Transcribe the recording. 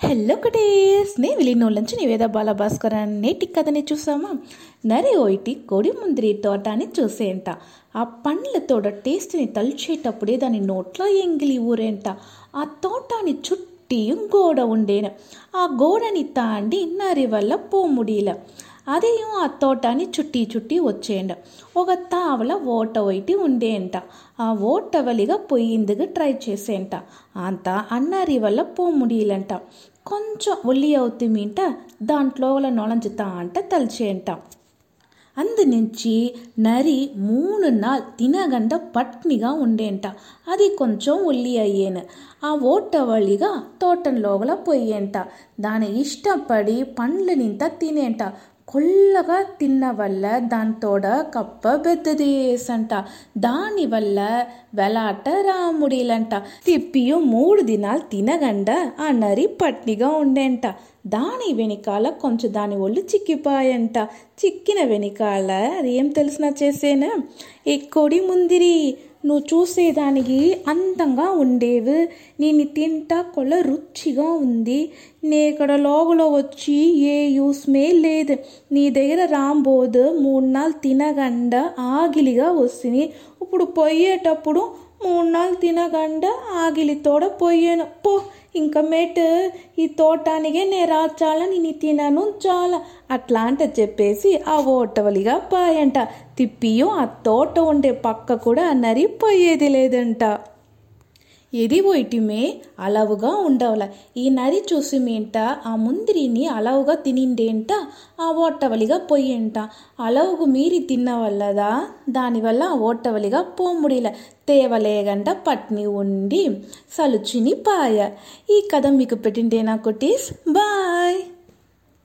Hello cuties నే విలీనోళ్ళంచి నివేద బాలభాస్కర్ నేటి కథని చూసామా? నరి ఓయిటి కోడి ముందిరి తోటాన్ని చూసేంట ఆ పండ్ల తోట టేస్ట్ని తలిచేటప్పుడే దాని నోట్లో ఎంగిలి ఊరేంట. ఆ తోటాని చుట్టి గోడ ఉండేను. ఆ గోడని తాండి నరి వల్ల పోముడీల అదేం ఆ తోటని చుట్టి చుట్టి వచ్చేయండి ఒక తావల ఓట ఒకటి ఉండేంట ఆ ఓటవలిగా పొయ్యిందుకు ట్రై చేసేంట అంత అన్నారి వల్ల పోముడీలంట కొంచెం ఒల్లి అవుతుంట దాంట్లో నొలంచుతా అంట తలిచేంట అందునుంచి నరి మూడు నాள் తినగంట పట్నిగా ఉండేంట అది కొంచెం ఒల్లి అయ్యేను. ఆ ఓటవళిగా తోటం లోపల పోయేంట దాని ఇష్టపడి పండ్లు నింత తినేంట కొల్లగా తిన్న వల్ల దాంతోడ కప్ప పెద్దదేసంట దానివల్ల వెలాట రాముడిలంట తిప్పియు మూడు దినాలు తినగండ ఆ నరి పట్నిగా ఉండేంట దాని వెనకాల కొంచెం దాని ఒళ్ళు చిక్కిపాయంట చిక్కిన వెనకాల అది ఏం తెలిసినా చేసేనా ఎక్కోడి కొడి ముందిరి నువ్వు చూసేదానికి అందంగా ఉండేవు. నేను తింటా కొల రుచిగా ఉంది. నే ఇక్కడ లోగలో వచ్చి ఏ యూస్మే లేదు. నీ దగ్గర రాంబోదు. మూడు నాలుగు తినగండ ఆగిలిగా వస్తుంది. ఇప్పుడు పోయేటప్పుడు మూడు నాళ్ళు తినగండ ఆగిలితోడ పోయాను పో ఇంకా మేట్ ఈ తోటానికే నే రాచాలని నీ తినను చాలా అట్లా అంట చెప్పేసి ఆ ఓటవలిగా పాయంట. తిప్పియో ఆ తోట ఉండే పక్క కూడా నరి పోయేది లేదంట. ఎది పోయిటిమే అలవుగా ఉండవల. ఈ నది చూసిమేంట ఆ ముందిరిని అలవుగా తినిండేంట ఆ ఓటవలిగా పొయ్యేంట. అలవుకు మీరి తిన్న వల్లదా దానివల్ల ఆ ఓటవలిగా పోముడిల తేవలేగంట పట్ని ఉండి సలుచిని పాయ. ఈ కథ మీకు పెట్టిండే నా కుటీస్ బాయ్!